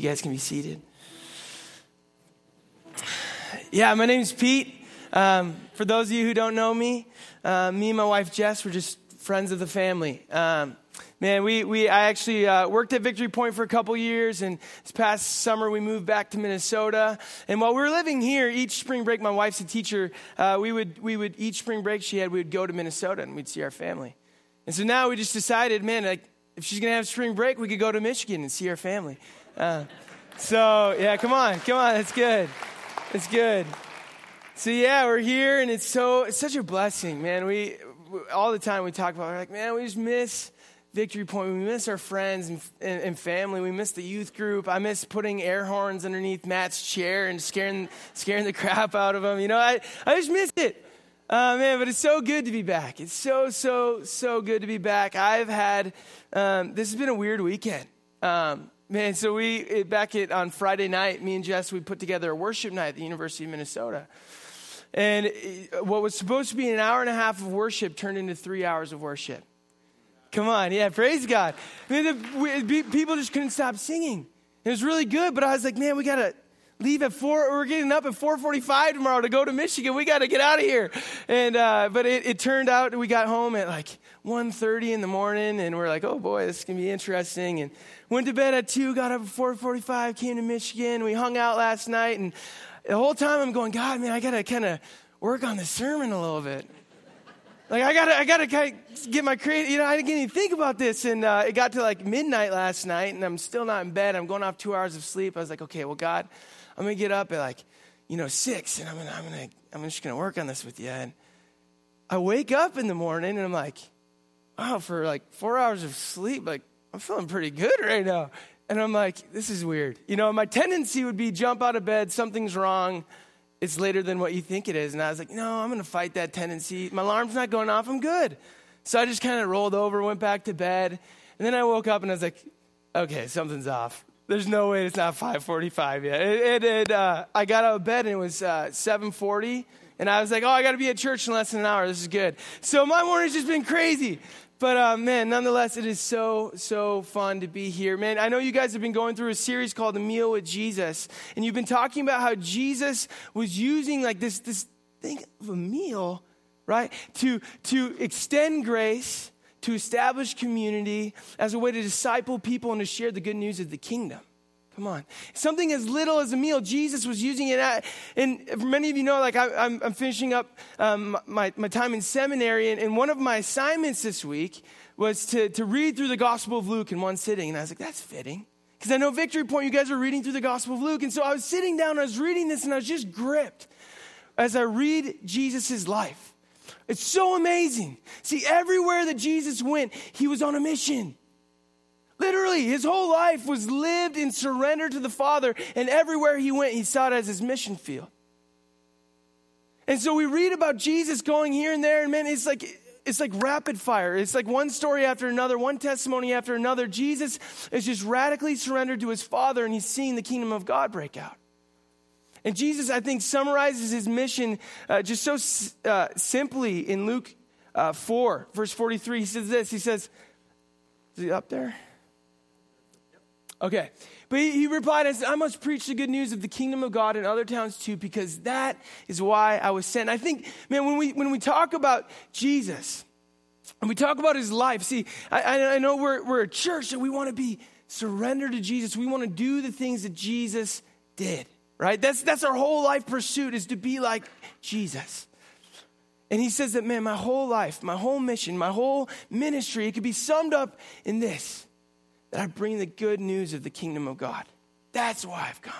You guys can be seated. Yeah, my name's Pete. Um, for those of you who don't know me, uh, me and my wife Jess were just friends of the family. Um, man, we, we I actually uh, worked at Victory Point for a couple years, and this past summer we moved back to Minnesota. And while we were living here, each spring break, my wife's a teacher. Uh, we would we would each spring break she had, we would go to Minnesota and we'd see our family. And so now we just decided, man, like if she's gonna have spring break, we could go to Michigan and see our family. Uh, so yeah, come on, come on, it's good, it's good. So yeah, we're here, and it's so it's such a blessing, man. We all the time we talk about, we're like, man, we just miss Victory Point. We miss our friends and, and, and, family. We miss the youth group. I miss putting air horns underneath Matt's chair and scaring scaring the crap out of him. You know, I I just miss it. Uh, man, but it's so good to be back. It's so so so good to be back. I've had um, this has been a weird weekend. Um, man, so we back at on Friday night, me and Jess we put together a worship night at the University of Minnesota. And what was supposed to be an hour and a half of worship turned into three hours of worship. Come on, yeah, praise God. People just couldn't stop singing. It was really good, but I was like, man, we gotta leave at four. We're getting up at four forty-five tomorrow to go to Michigan. We gotta get out of here. And uh, but it, it, turned out we got home at like 1.30 in the morning, and we're like, oh boy, this is gonna be interesting. And went to bed at two, got up at four forty-five, came to Michigan. We hung out last night, and the whole time I'm going, God, man, I got to kind of work on the sermon a little bit. Like I gotta, I gotta get my creative. You know, I didn't even think about this, and uh, it got to like midnight last night, and I'm still not in bed. I'm going off two hours of sleep. I was like, okay, well, God, I'm gonna get up at like, you know, six, and I'm gonna, I'm gonna, I'm just gonna work on this with you. And I wake up in the morning, and I'm like, wow, for like four hours of sleep, like I'm feeling pretty good right now. And I'm like, this is weird. You know, my tendency would be jump out of bed, something's wrong, it's later than what you think it is. And I was like, no, I'm going to fight that tendency. My alarm's not going off, I'm good. So I just kind of rolled over, went back to bed. And then I woke up and I was like, okay, something's off. There's no way it's not 5:45 yet. It, it, it uh, I got out of bed and it was uh, 7:40, and I was like, "Oh, I got to be at church in less than an hour. This is good." So my morning's just been crazy. But uh, man, nonetheless, it is so, so fun to be here. Man, I know you guys have been going through a series called A Meal with Jesus, and you've been talking about how Jesus was using like this, this thing of a meal, right, to, to extend grace, to establish community as a way to disciple people and to share the good news of the kingdom. Come on. Something as little as a meal, Jesus was using it at, and many of you know, like I, am finishing up um, my, my time in seminary, and, and one of my assignments this week was to, to read through the Gospel of Luke in one sitting. And I was like, that's fitting. Because I know Victory Point, you guys are reading through the Gospel of Luke. And so I was sitting down, I was reading this, and I was just gripped as I read Jesus' life. It's so amazing. See, everywhere that Jesus went, he was on a mission. Literally, his whole life was lived in surrender to the Father, and everywhere he went, he saw it as his mission field. And so we read about Jesus going here and there, and man, it's like it's like rapid fire. It's like one story after another, one testimony after another. Jesus is just radically surrendered to his Father, and he's seeing the kingdom of God break out. And Jesus, I think, summarizes his mission uh, just so uh, simply in Luke uh, 4, verse 43. He says this He says, Is he up there? Okay. But he, replied and said, I must preach the good news of the kingdom of God in other towns too, because that is why I was sent. I think, man, when we, when we talk about Jesus and we talk about his life, see, I, I know we're, we're a church and we want to be surrendered to Jesus. We want to do the things that Jesus did, right? That's, that's our whole life pursuit is to be like Jesus. And he says that, man, my whole life, my whole mission, my whole ministry, it could be summed up in this that I bring the good news of the kingdom of God. That's why I've come.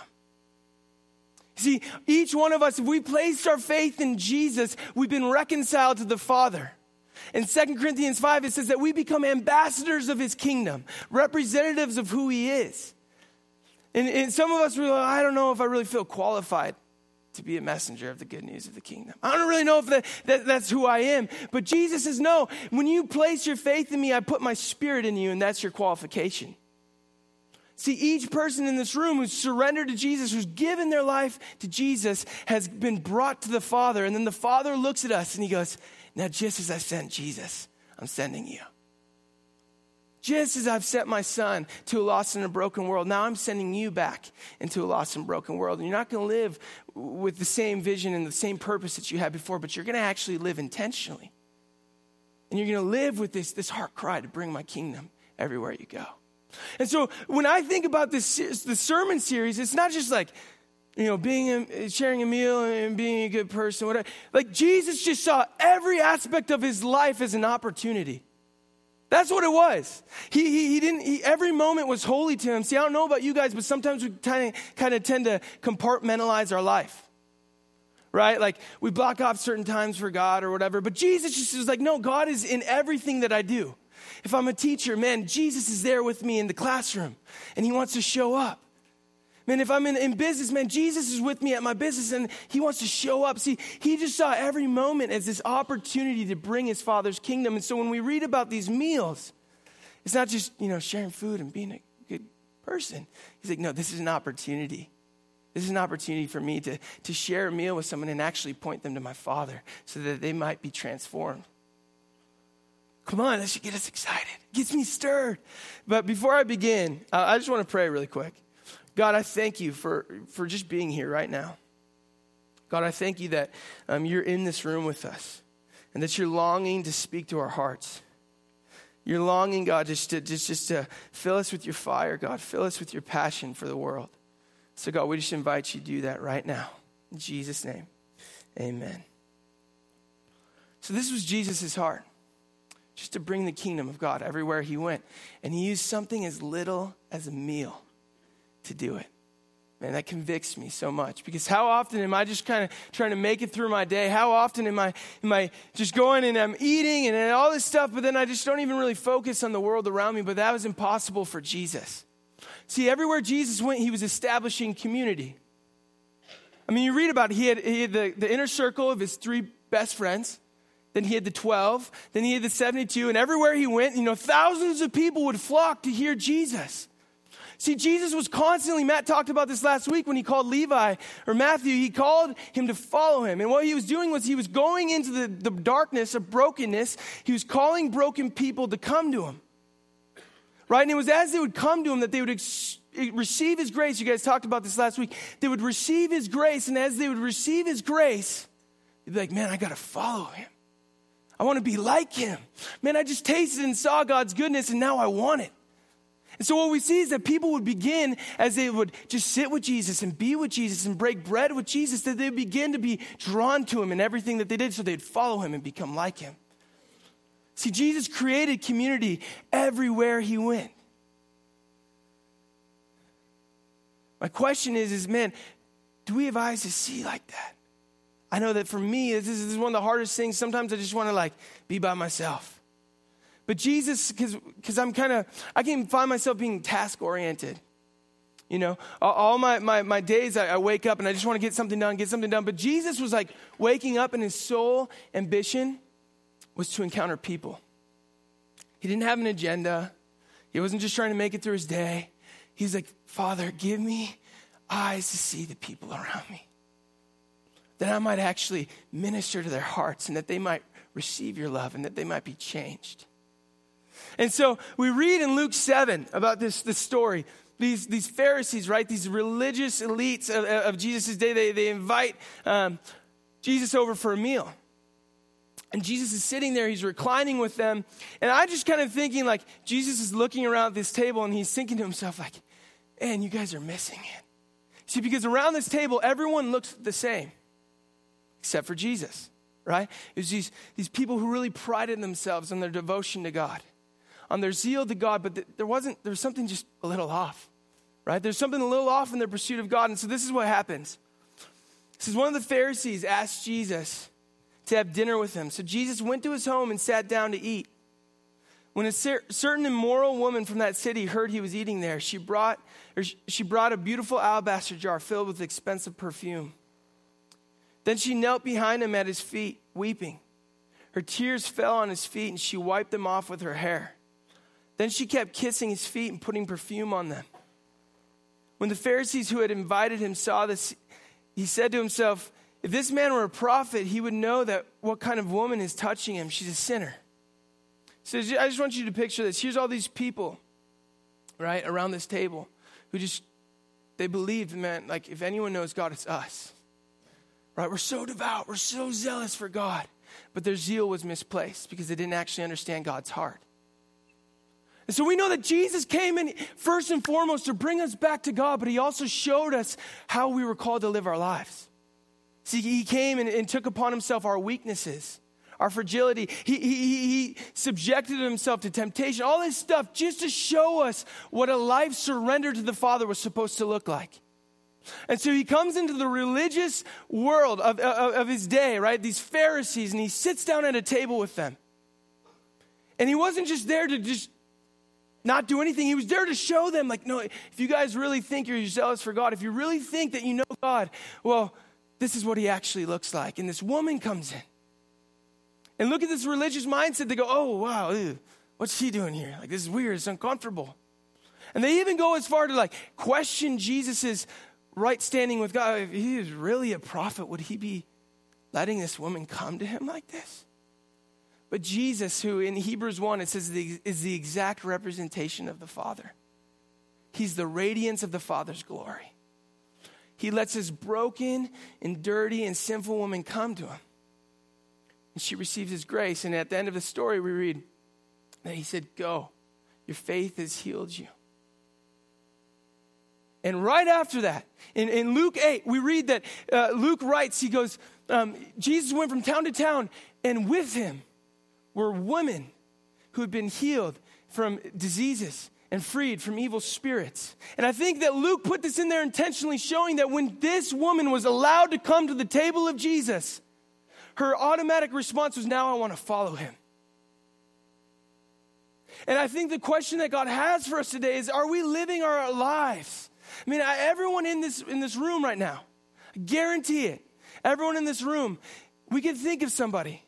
See, each one of us, if we placed our faith in Jesus, we've been reconciled to the Father. In 2 Corinthians 5, it says that we become ambassadors of his kingdom, representatives of who he is. And, and some of us, were like, I don't know if I really feel qualified to be a messenger of the good news of the kingdom. I don't really know if that, that, that's who I am. But Jesus says, no, when you place your faith in me, I put my spirit in you, and that's your qualification. See, each person in this room who's surrendered to Jesus, who's given their life to Jesus, has been brought to the Father. And then the Father looks at us and he goes, Now, just as I sent Jesus, I'm sending you. Just as I've sent my son to a lost and a broken world, now I'm sending you back into a lost and broken world. And you're not going to live with the same vision and the same purpose that you had before, but you're going to actually live intentionally. And you're going to live with this, this heart cry to bring my kingdom everywhere you go. And so when I think about this the sermon series, it's not just like, you know, being a, sharing a meal and being a good person, whatever. Like Jesus just saw every aspect of his life as an opportunity. That's what it was. He, he, he didn't, he, every moment was holy to him. See, I don't know about you guys, but sometimes we kind of, kind of tend to compartmentalize our life. Right? Like we block off certain times for God or whatever. But Jesus just was like, no, God is in everything that I do. If I'm a teacher, man, Jesus is there with me in the classroom and he wants to show up. Man, if I'm in, in business, man, Jesus is with me at my business and he wants to show up. See, he just saw every moment as this opportunity to bring his father's kingdom. And so when we read about these meals, it's not just, you know, sharing food and being a good person. He's like, no, this is an opportunity. This is an opportunity for me to, to share a meal with someone and actually point them to my father so that they might be transformed. Come on, that should get us excited. It Gets me stirred. But before I begin, uh, I just want to pray really quick. God, I thank you for, for just being here right now. God, I thank you that um, you're in this room with us and that you're longing to speak to our hearts. You're longing, God, just to, just, just to fill us with your fire, God. Fill us with your passion for the world. So, God, we just invite you to do that right now. In Jesus' name, amen. So, this was Jesus' heart, just to bring the kingdom of God everywhere he went. And he used something as little as a meal to do it. Man, that convicts me so much because how often am I just kind of trying to make it through my day? How often am I, am I just going and I'm eating and all this stuff, but then I just don't even really focus on the world around me? But that was impossible for Jesus. See, everywhere Jesus went, he was establishing community. I mean, you read about it, he had, he had the, the inner circle of his three best friends. Then he had the 12. Then he had the 72. And everywhere he went, you know, thousands of people would flock to hear Jesus. See, Jesus was constantly, Matt talked about this last week when he called Levi or Matthew, he called him to follow him. And what he was doing was he was going into the, the darkness of brokenness, he was calling broken people to come to him. Right? And it was as they would come to him that they would ex- receive his grace. You guys talked about this last week. They would receive his grace, and as they would receive his grace, they'd be like, man, I got to follow him. I want to be like him. Man, I just tasted and saw God's goodness, and now I want it. And so what we see is that people would begin as they would just sit with Jesus and be with Jesus and break bread with Jesus, that they begin to be drawn to him in everything that they did, so they'd follow him and become like him. See, Jesus created community everywhere he went. My question is, is man, do we have eyes to see like that? I know that for me, this is one of the hardest things. Sometimes I just want to like be by myself. But Jesus, because I'm kind of, I can find myself being task oriented. You know, all my, my, my days I, I, wake up and I just want to get something done, get something done. But Jesus was like waking up and his sole ambition was to encounter people. He didn't have an agenda. He wasn't just trying to make it through his day. He's like, Father, give me eyes to see the people around me. That I might actually minister to their hearts and that they might receive your love and that they might be changed. And so we read in Luke 7 about this, this story. These, these Pharisees, right? These religious elites of, of Jesus' day, they, they invite um, Jesus over for a meal. And Jesus is sitting there, he's reclining with them. And I'm just kind of thinking, like, Jesus is looking around this table and he's thinking to himself, like, man, you guys are missing it. See, because around this table, everyone looks the same, except for Jesus, right? It was these, these people who really prided themselves on their devotion to God on their zeal to God, but there wasn't, there was something just a little off, right? There's something a little off in their pursuit of God. And so this is what happens. This is one of the Pharisees asked Jesus to have dinner with him. So Jesus went to his home and sat down to eat. When a cer- certain immoral woman from that city heard he was eating there, she brought, she brought a beautiful alabaster jar filled with expensive perfume. Then she knelt behind him at his feet, weeping. Her tears fell on his feet, and she wiped them off with her hair. Then she kept kissing his feet and putting perfume on them. When the Pharisees who had invited him saw this, he said to himself, If this man were a prophet, he would know that what kind of woman is touching him. She's a sinner. So I just want you to picture this. Here's all these people, right, around this table who just, they believed, man, like if anyone knows God, it's us. Right? We're so devout. We're so zealous for God. But their zeal was misplaced because they didn't actually understand God's heart. So we know that Jesus came in first and foremost to bring us back to God, but he also showed us how we were called to live our lives. See, he came and, and took upon himself our weaknesses, our fragility. He, he, he subjected himself to temptation, all this stuff just to show us what a life surrendered to the Father was supposed to look like. And so he comes into the religious world of, of, of, his day, right? These Pharisees, and he sits down at a table with them. And he wasn't just there to just not do anything. He was there to show them, like, no, if you guys really think you're zealous for God, if you really think that you know God, well, this is what he actually looks like. And this woman comes in. And look at this religious mindset. They go, oh, wow, ew, what's she doing here? Like, this is weird. It's uncomfortable. And they even go as far to like question Jesus's right standing with God. If he is really a prophet, would he be letting this woman come to him like this? But Jesus, who in Hebrews 1, it says is the exact representation of the Father. He's the radiance of the Father's glory. He lets this broken and dirty and sinful woman come to him. And she receives his grace. And at the end of the story, we read that he said, Go, your faith has healed you. And right after that, in, in Luke 8, we read that uh, Luke writes, he goes, um, Jesus went from town to town, and with him were women who had been healed from diseases and freed from evil spirits. And I think that Luke put this in there intentionally, showing that when this woman was allowed to come to the table of Jesus, her automatic response was, Now I want to follow him. And I think the question that God has for us today is Are we living our lives? I mean, everyone in this, in this room right now, I guarantee it, everyone in this room, we can think of somebody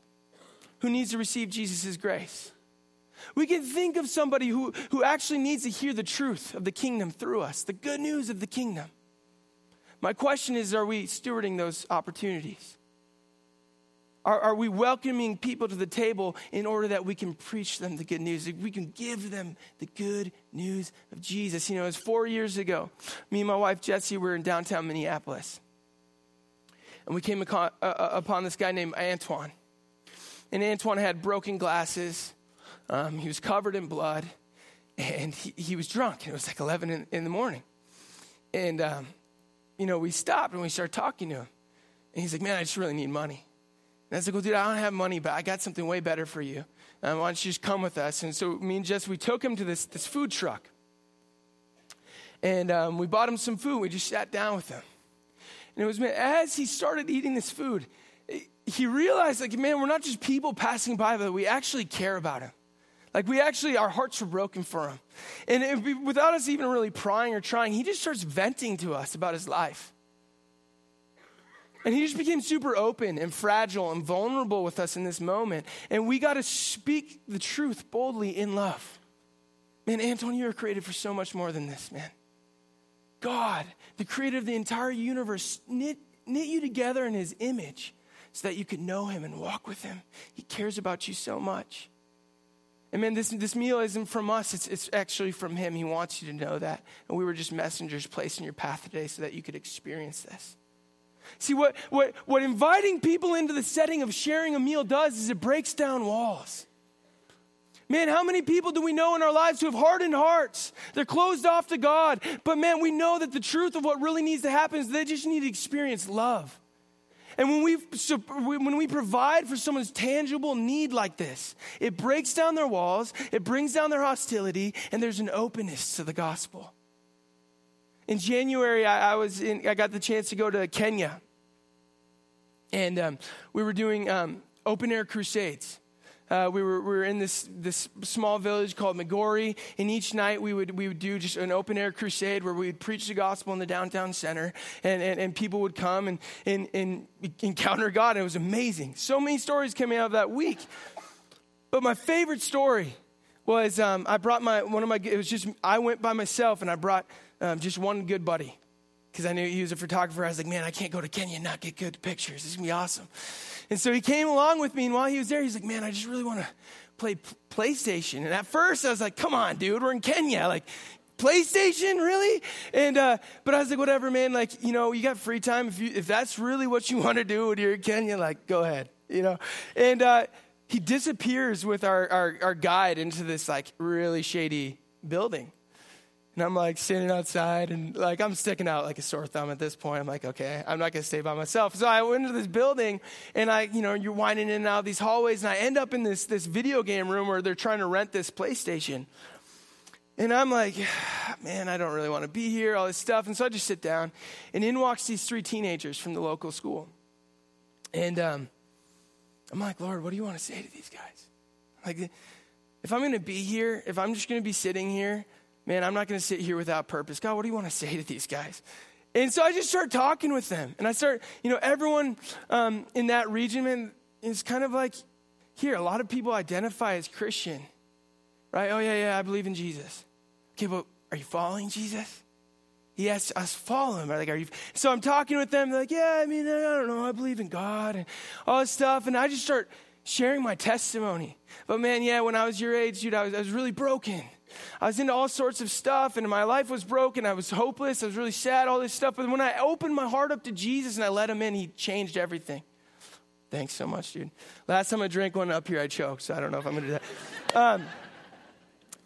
who needs to receive Jesus' grace. We can think of somebody who, who actually needs to hear the truth of the kingdom through us, the good news of the kingdom. My question is are we stewarding those opportunities? Are, are we welcoming people to the table in order that we can preach them the good news? We can give them the good news of Jesus. You know, it was four years ago. Me and my wife Jessie were in downtown Minneapolis. And we came uh, uh, upon this guy named Antoine. And Antoine had broken glasses um, he was covered in blood and he, he was drunk. And it was like 11 in, in the morning. And, um, you know, we stopped and we started talking to him. And he's like, man, I just really need money. And I was like, well, dude, I don't have money, but I got something way better for you. Um, why don't you just come with us? And so me and Jess, we took him to this, this food truck. And um, we bought him some food. We just sat down with him. And it was, as he started eating this food, he realized, like, man, we're not just people passing by, but we actually care about him. Like we actually, our hearts were broken for him. And it, without us even really prying or trying, he just starts venting to us about his life. And he just became super open and fragile and vulnerable with us in this moment. And we got to speak the truth boldly in love. Man, Antoine, you are created for so much more than this, man. God, the creator of the entire universe, knit, knit you together in his image so that you could know him and walk with him. He cares about you so much. And man, this, this meal isn't from us, it's, it's actually from Him. He wants you to know that. And we were just messengers placed in your path today so that you could experience this. See, what, what, what inviting people into the setting of sharing a meal does is it breaks down walls. Man, how many people do we know in our lives who have hardened hearts? They're closed off to God. But man, we know that the truth of what really needs to happen is they just need to experience love. And when we, when we provide for someone's tangible need like this, it breaks down their walls, it brings down their hostility, and there's an openness to the gospel. In January, I, I was in, I got the chance to go to Kenya. And um, we were doing um, open air crusades. Uh, we, were, we were in this, this small village called Migori, and each night we would, we would do just an open air crusade where we would preach the gospel in the downtown center, and, and, and people would come and, and, and encounter God. And it was amazing. So many stories coming out of that week. But my favorite story was um, I brought my, one of my, it was just, I went by myself and I brought um, just one good buddy because I knew he was a photographer. I was like, man, I can't go to Kenya and not get good pictures. This is going to be awesome. And so he came along with me, and while he was there, he's like, man, I just really want to play PlayStation. And at first I was like, come on, dude, we're in Kenya. Like, PlayStation, really? And uh, but I was like, whatever, man. Like, you know, you got free time. If you if that's really what you want to do when you're in Kenya, like, go ahead. You know. And uh, he disappears with our, our our guide into this like really shady building. And I'm like standing outside and like I'm sticking out like a sore thumb at this point. I'm like, okay, I'm not gonna stay by myself. So I went into this building and I, you know, you're winding in and out of these hallways and I end up in this this video game room where they're trying to rent this PlayStation. And I'm like, man, I don't really want to be here, all this stuff. And so I just sit down and in walks these three teenagers from the local school. And um, I'm like, Lord, what do you want to say to these guys? Like, if I'm to be here, if I'm just to be sitting here, man, I'm not going to sit here without purpose. God, what do you want to say to these guys? And so I just start talking with them. And I start, you know, everyone um, in that region, man, is kind of like, here, a lot of people identify as Christian, right? Oh, yeah, yeah, I believe in Jesus. Okay, but are you following Jesus? He asks us follow him. Like, are you? So I'm talking with them. They're like, yeah, I mean, I don't know. I believe in God and all this stuff. And I just start sharing my testimony. But man, yeah, when I was your age, dude, I was, I was really broken. I was into all sorts of stuff and my life was broken. I was hopeless. I was really sad, all this stuff. But when I opened my heart up to Jesus and I let him in, he changed everything. Thanks so much, dude. Last time I drank one up here, I choked, so I don't know if I'm going to do that. Um,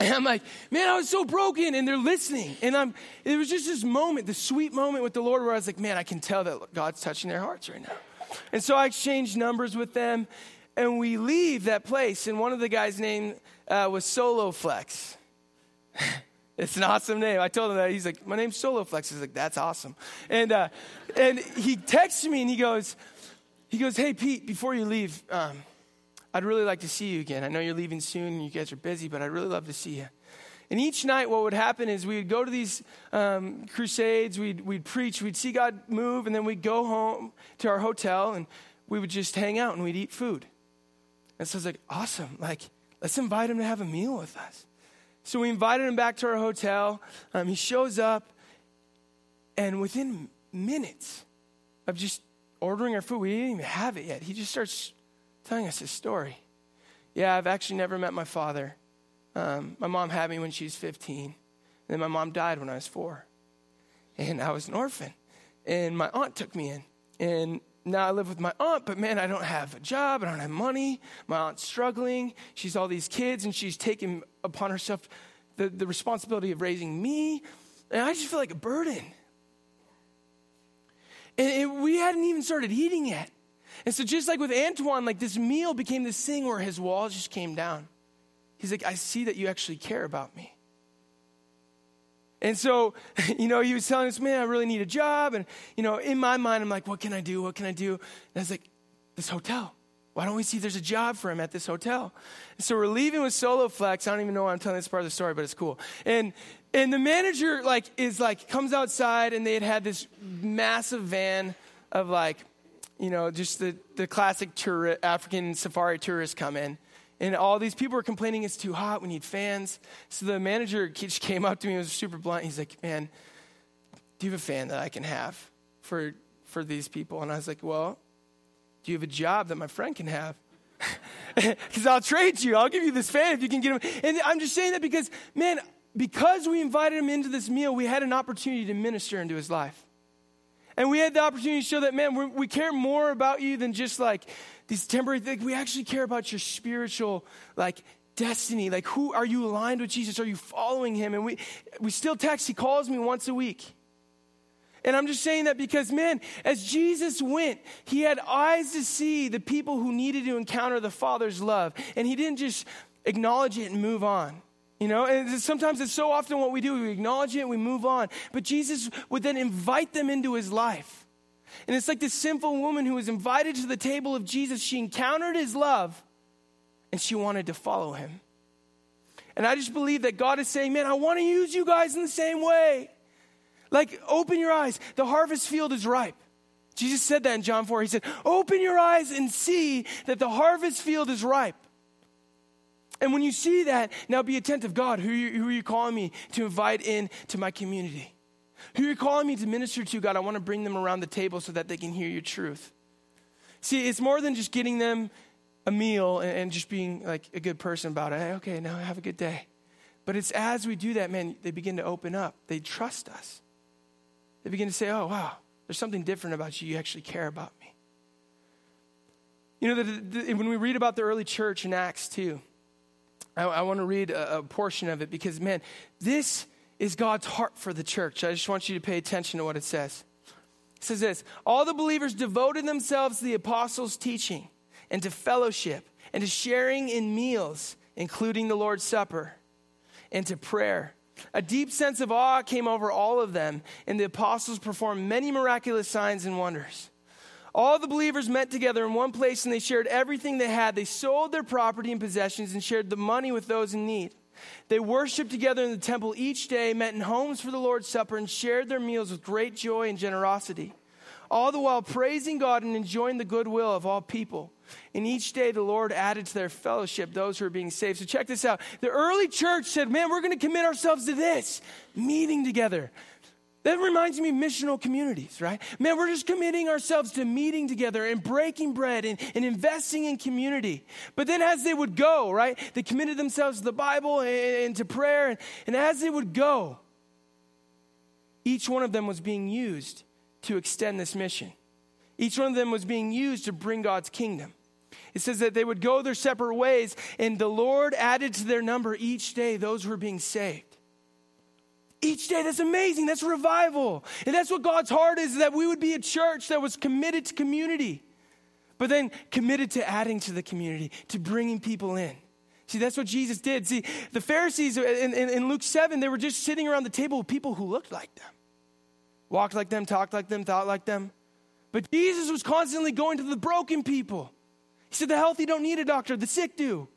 and I'm like, man, I was so broken. And they're listening. And I'm, it was just this moment, the sweet moment with the Lord where I was like, man, I can tell that God's touching their hearts right now. And so I exchanged numbers with them. And we leave that place. And one of the guys' name uh, was Solo Flex. it's an awesome name. I told him that. He's like, my name's Solo Flex. He's like, that's awesome. And, uh, and he texts me and he goes, he goes, hey, Pete, before you leave, um, I'd really like to see you again. I know you're leaving soon and you guys are busy, but I'd really love to see you. And each night, what would happen is we'd go to these um, crusades, we'd, we'd preach, we'd see God move, and then we'd go home to our hotel and we would just hang out and we'd eat food. And so I was like, awesome. Like, let's invite him to have a meal with us. So we invited him back to our hotel. Um, he shows up, and within minutes of just ordering our food, we didn't even have it yet. He just starts telling us his story. Yeah, I've actually never met my father. Um, my mom had me when she was 15. And then my mom died when I was four. And I was an orphan. And my aunt took me in. And now I live with my aunt, but man, I don't have a job. I don't have money. My aunt's struggling. She's all these kids, and she's taking upon herself the, the responsibility of raising me. And I just feel like a burden. And it, we hadn't even started eating yet. And so, just like with Antoine, like this meal became this thing where his walls just came down. He's like, I see that you actually care about me. And so, you know, he was telling us, man, I really need a job. And, you know, in my mind, I'm like, what can I do? What can I do? And I was like, this hotel. Why don't we see there's a job for him at this hotel? And so we're leaving with Solo Flex. I don't even know why I'm telling this part of the story, but it's cool. And and the manager like is like comes outside and they had had this massive van of like, you know, just the, the classic tour, African safari tourists come in. And all these people were complaining it's too hot, we need fans. So the manager came up to me, and was super blunt. He's like, Man, do you have a fan that I can have for, for these people? And I was like, Well, do you have a job that my friend can have? Because I'll trade you. I'll give you this fan if you can get him. And I'm just saying that because, man, because we invited him into this meal, we had an opportunity to minister into his life. And we had the opportunity to show that, man, we care more about you than just like these temporary things. We actually care about your spiritual, like, destiny. Like, who are you aligned with Jesus? Are you following him? And we, we still text. He calls me once a week. And I'm just saying that because, man, as Jesus went, he had eyes to see the people who needed to encounter the Father's love. And he didn't just acknowledge it and move on. You know, and sometimes it's so often what we do. We acknowledge it and we move on. But Jesus would then invite them into his life. And it's like this sinful woman who was invited to the table of Jesus. She encountered his love and she wanted to follow him. And I just believe that God is saying, man, I want to use you guys in the same way. Like, open your eyes. The harvest field is ripe. Jesus said that in John 4. He said, Open your eyes and see that the harvest field is ripe. And when you see that, now be attentive. God, who you, who are you calling me to invite in to my community? Who you're calling me to minister to, God, I want to bring them around the table so that they can hear your truth. See, it's more than just getting them a meal and, and just being like a good person about it. Hey, okay, now have a good day. But it's as we do that, man, they begin to open up. They trust us. They begin to say, oh, wow, there's something different about you. You actually care about me. You know, the, the, when we read about the early church in Acts 2, I, I want to read a, a portion of it because, man, this is God's heart for the church. I just want you to pay attention to what it says. It says this All the believers devoted themselves to the apostles' teaching and to fellowship and to sharing in meals, including the Lord's Supper, and to prayer. A deep sense of awe came over all of them, and the apostles performed many miraculous signs and wonders. All the believers met together in one place and they shared everything they had. They sold their property and possessions and shared the money with those in need. They worshiped together in the temple each day, met in homes for the Lord's Supper, and shared their meals with great joy and generosity all the while praising God and enjoying the goodwill of all people. And each day the Lord added to their fellowship those who are being saved. So check this out. The early church said, Man, we're going to commit ourselves to this meeting together. That reminds me missional communities, right? Man, we're just committing ourselves to meeting together and breaking bread and, and investing in community. But then as they would go, right, they committed themselves to the Bible and, and to prayer. And, and as they would go, each one of them was being used to extend this mission. Each one of them was being used to bring God's kingdom. It says that they would go their separate ways, and the Lord added to their number each day those who were being saved. Each day, that's amazing. That's revival. And that's what God's heart is that we would be a church that was committed to community, but then committed to adding to the community, to bringing people in. See, that's what Jesus did. See, the Pharisees uh, in, in, in Luke 7, they were just sitting around the table with people who looked like them walked like them, talked like them, thought like them. But Jesus was constantly going to the broken people. He said, The healthy don't need a doctor, the sick do.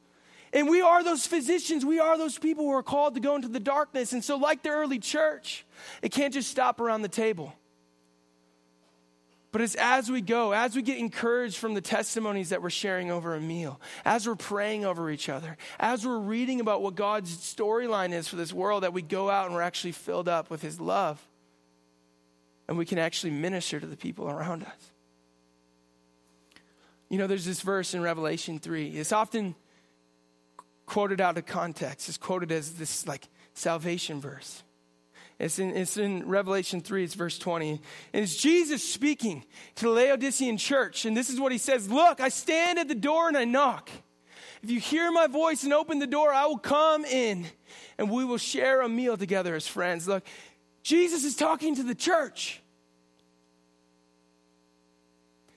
And we are those physicians. We are those people who are called to go into the darkness. And so, like the early church, it can't just stop around the table. But it's as we go, as we get encouraged from the testimonies that we're sharing over a meal, as we're praying over each other, as we're reading about what God's storyline is for this world, that we go out and we're actually filled up with His love and we can actually minister to the people around us. You know, there's this verse in Revelation 3. It's often quoted out of context. It's quoted as this like salvation verse. It's in, it's in Revelation 3, it's verse 20. And it's Jesus speaking to the Laodicean church. And this is what he says Look, I stand at the door and I knock. If you hear my voice and open the door, I will come in and we will share a meal together as friends. Look, Jesus is talking to the church.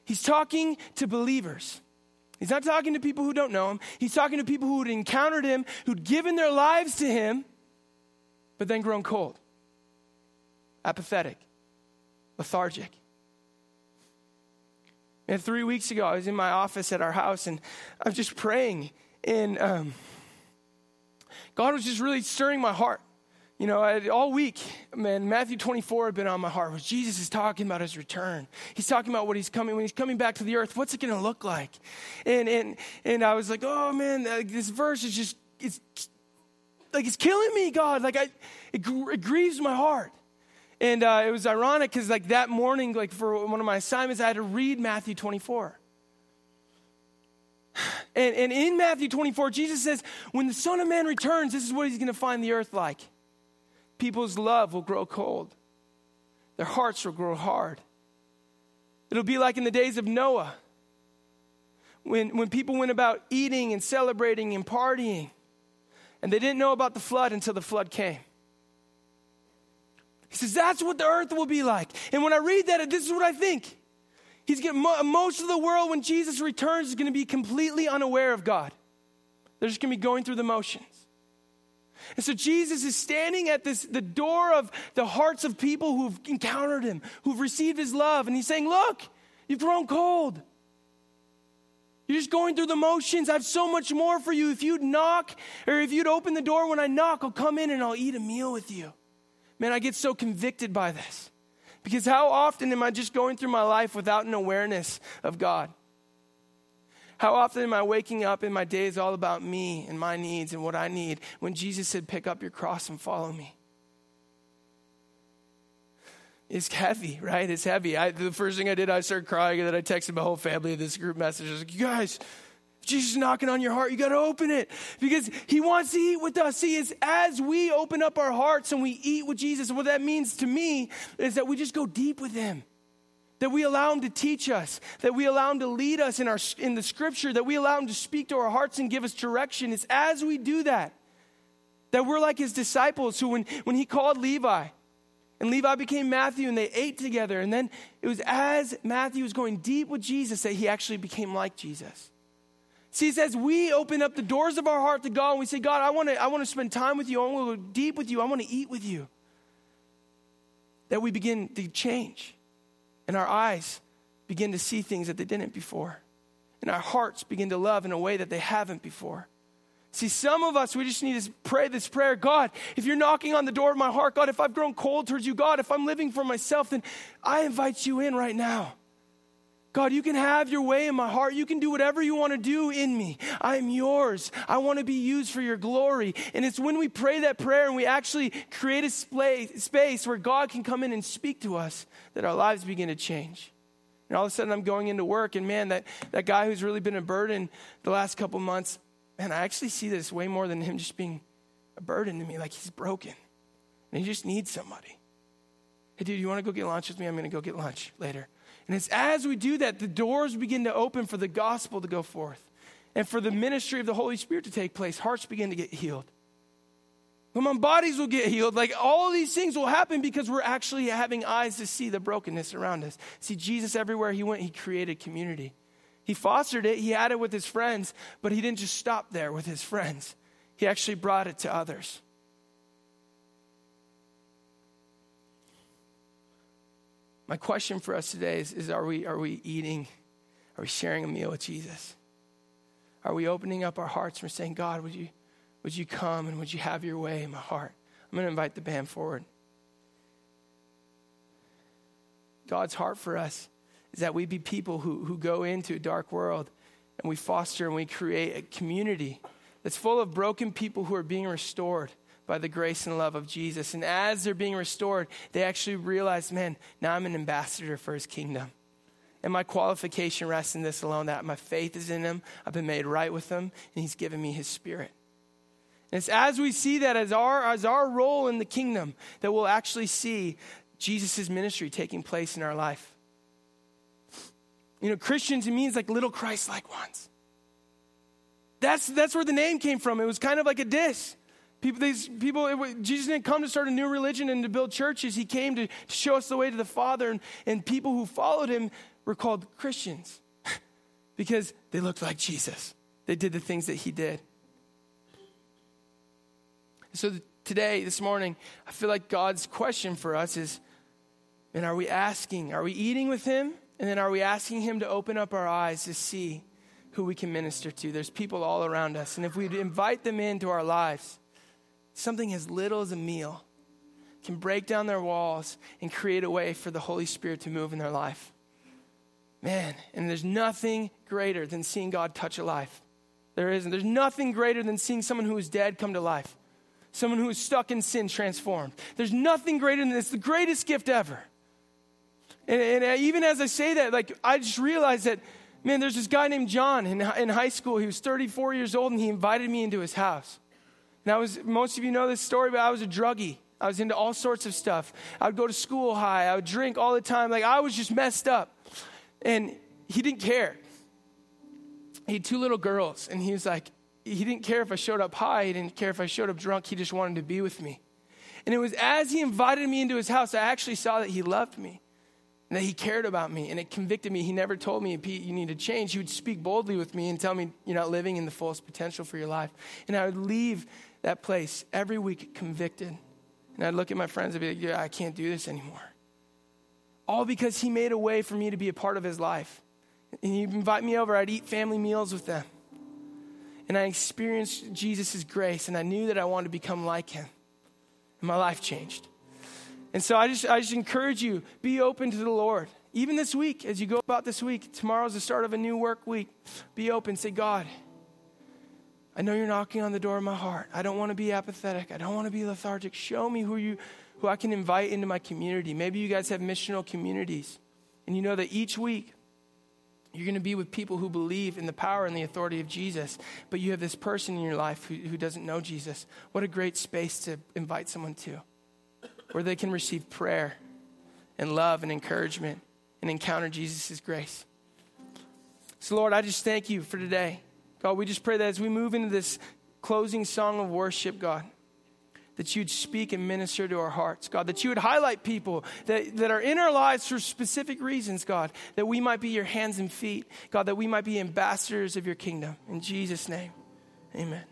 He's talking to believers. He's not talking to people who don't know him. He's talking to people who had encountered him, who'd given their lives to him, but then grown cold, apathetic, lethargic. And three weeks ago, I was in my office at our house and I was just praying. And um, God was just really stirring my heart. You know, I, all week, man, Matthew 24 had been on my heart. Was Jesus is talking about his return. He's talking about what he's coming when he's coming back to the earth. What's it going to look like? And and and I was like, oh man, uh, this verse is just it's like it's killing me, God. Like I, it, it grieves my heart. And uh, it was ironic because like that morning, like for one of my assignments, I had to read Matthew 24. And, and in Matthew 24, Jesus says, when the Son of Man returns, this is what he's going to find the earth like people's love will grow cold, their hearts will grow hard. It'll be like in the days of Noah, when, when people went about eating and celebrating and partying, and they didn't know about the flood until the flood came. He says, That's what the earth will be like. And when I read that, this is what I think. He's getting most of the world when Jesus returns is going to be completely unaware of God. They're just going to be going through the motions. And so Jesus is standing at this, the door of the hearts of people who've encountered him, who've received his love. And he's saying, Look, you've grown cold. You're just going through the motions. I have so much more for you. If you'd knock or if you'd open the door when I knock, I'll come in and I'll eat a meal with you. Man, I get so convicted by this. Because how often am I just going through my life without an awareness of God? How often am I waking up and my day is all about me and my needs and what I need when Jesus said, Pick up your cross and follow me? It's heavy, right? It's heavy. I, the first thing I did, I started crying, and then I texted my whole family this group message. I was like, You guys, Jesus is knocking on your heart, you got to open it because he wants to eat with us. See, it's as we open up our hearts and we eat with Jesus, what that means to me is that we just go deep with him. That we allow him to teach us, that we allow him to lead us in, our, in the scripture, that we allow him to speak to our hearts and give us direction. It's as we do that that we're like his disciples who, when, when he called Levi, and Levi became Matthew, and they ate together. And then it was as Matthew was going deep with Jesus that he actually became like Jesus. See, it says we open up the doors of our heart to God and we say, God, I want to I want to spend time with you. I want to go deep with you. I want to eat with you. That we begin to change. And our eyes begin to see things that they didn't before. And our hearts begin to love in a way that they haven't before. See, some of us, we just need to pray this prayer God, if you're knocking on the door of my heart, God, if I've grown cold towards you, God, if I'm living for myself, then I invite you in right now. God, you can have your way in my heart. You can do whatever you want to do in me. I am yours. I want to be used for your glory. And it's when we pray that prayer and we actually create a space where God can come in and speak to us that our lives begin to change. And all of a sudden, I'm going into work, and man, that, that guy who's really been a burden the last couple months, man, I actually see this way more than him just being a burden to me, like he's broken. And he just needs somebody. Hey, dude, you want to go get lunch with me? I'm going to go get lunch later. And it's as we do that, the doors begin to open for the gospel to go forth and for the ministry of the Holy Spirit to take place. Hearts begin to get healed. Come on, bodies will get healed. Like all these things will happen because we're actually having eyes to see the brokenness around us. See, Jesus, everywhere he went, he created community. He fostered it, he had it with his friends, but he didn't just stop there with his friends. He actually brought it to others. My question for us today is, is are, we, are we eating, are we sharing a meal with Jesus? Are we opening up our hearts and we're saying, God, would you, would you come and would you have your way in my heart? I'm going to invite the band forward. God's heart for us is that we be people who, who go into a dark world and we foster and we create a community that's full of broken people who are being restored by the grace and love of Jesus. And as they're being restored, they actually realize, man, now I'm an ambassador for his kingdom. And my qualification rests in this alone that my faith is in him, I've been made right with him, and he's given me his spirit. And it's as we see that as our, as our role in the kingdom that we'll actually see Jesus' ministry taking place in our life. You know, Christians, it means like little Christ like ones. That's, that's where the name came from. It was kind of like a diss. People, these people, it, Jesus didn't come to start a new religion and to build churches. He came to, to show us the way to the Father, and, and people who followed him were called Christians because they looked like Jesus. They did the things that he did. So today, this morning, I feel like God's question for us is, and are we asking, are we eating with him? And then are we asking him to open up our eyes to see who we can minister to? There's people all around us. And if we invite them into our lives, something as little as a meal can break down their walls and create a way for the Holy Spirit to move in their life. Man, and there's nothing greater than seeing God touch a life. There isn't. There's nothing greater than seeing someone who is dead come to life, someone who is stuck in sin transformed. There's nothing greater than this. The greatest gift ever. And, and even as I say that, like I just realized that, man, there's this guy named John in, in high school. He was 34 years old, and he invited me into his house. And I was, most of you know this story, but I was a druggie. I was into all sorts of stuff. I would go to school high. I would drink all the time. Like I was just messed up. And he didn't care. He had two little girls, and he was like, he didn't care if I showed up high. He didn't care if I showed up drunk. He just wanted to be with me. And it was as he invited me into his house, I actually saw that he loved me and that he cared about me. And it convicted me. He never told me, Pete, you need to change. He would speak boldly with me and tell me, you're not living in the fullest potential for your life. And I would leave that place every week convicted. And I'd look at my friends and be like, yeah, I can't do this anymore. All because he made a way for me to be a part of his life. And he'd invite me over, I'd eat family meals with them. And I experienced Jesus' grace, and I knew that I wanted to become like him. And my life changed. And so I just, I just encourage you, be open to the Lord. Even this week, as you go about this week, tomorrow's the start of a new work week. Be open. Say, God, I know you're knocking on the door of my heart. I don't want to be apathetic. I don't want to be lethargic. Show me who you who I can invite into my community. Maybe you guys have missional communities. And you know that each week You're going to be with people who believe in the power and the authority of Jesus, but you have this person in your life who, who doesn't know Jesus. What a great space to invite someone to, where they can receive prayer and love and encouragement and encounter Jesus' grace. So, Lord, I just thank you for today. God, we just pray that as we move into this closing song of worship, God, that you'd speak and minister to our hearts, God, that you would highlight people that, that are in our lives for specific reasons, God, that we might be your hands and feet, God, that we might be ambassadors of your kingdom. In Jesus' name, amen.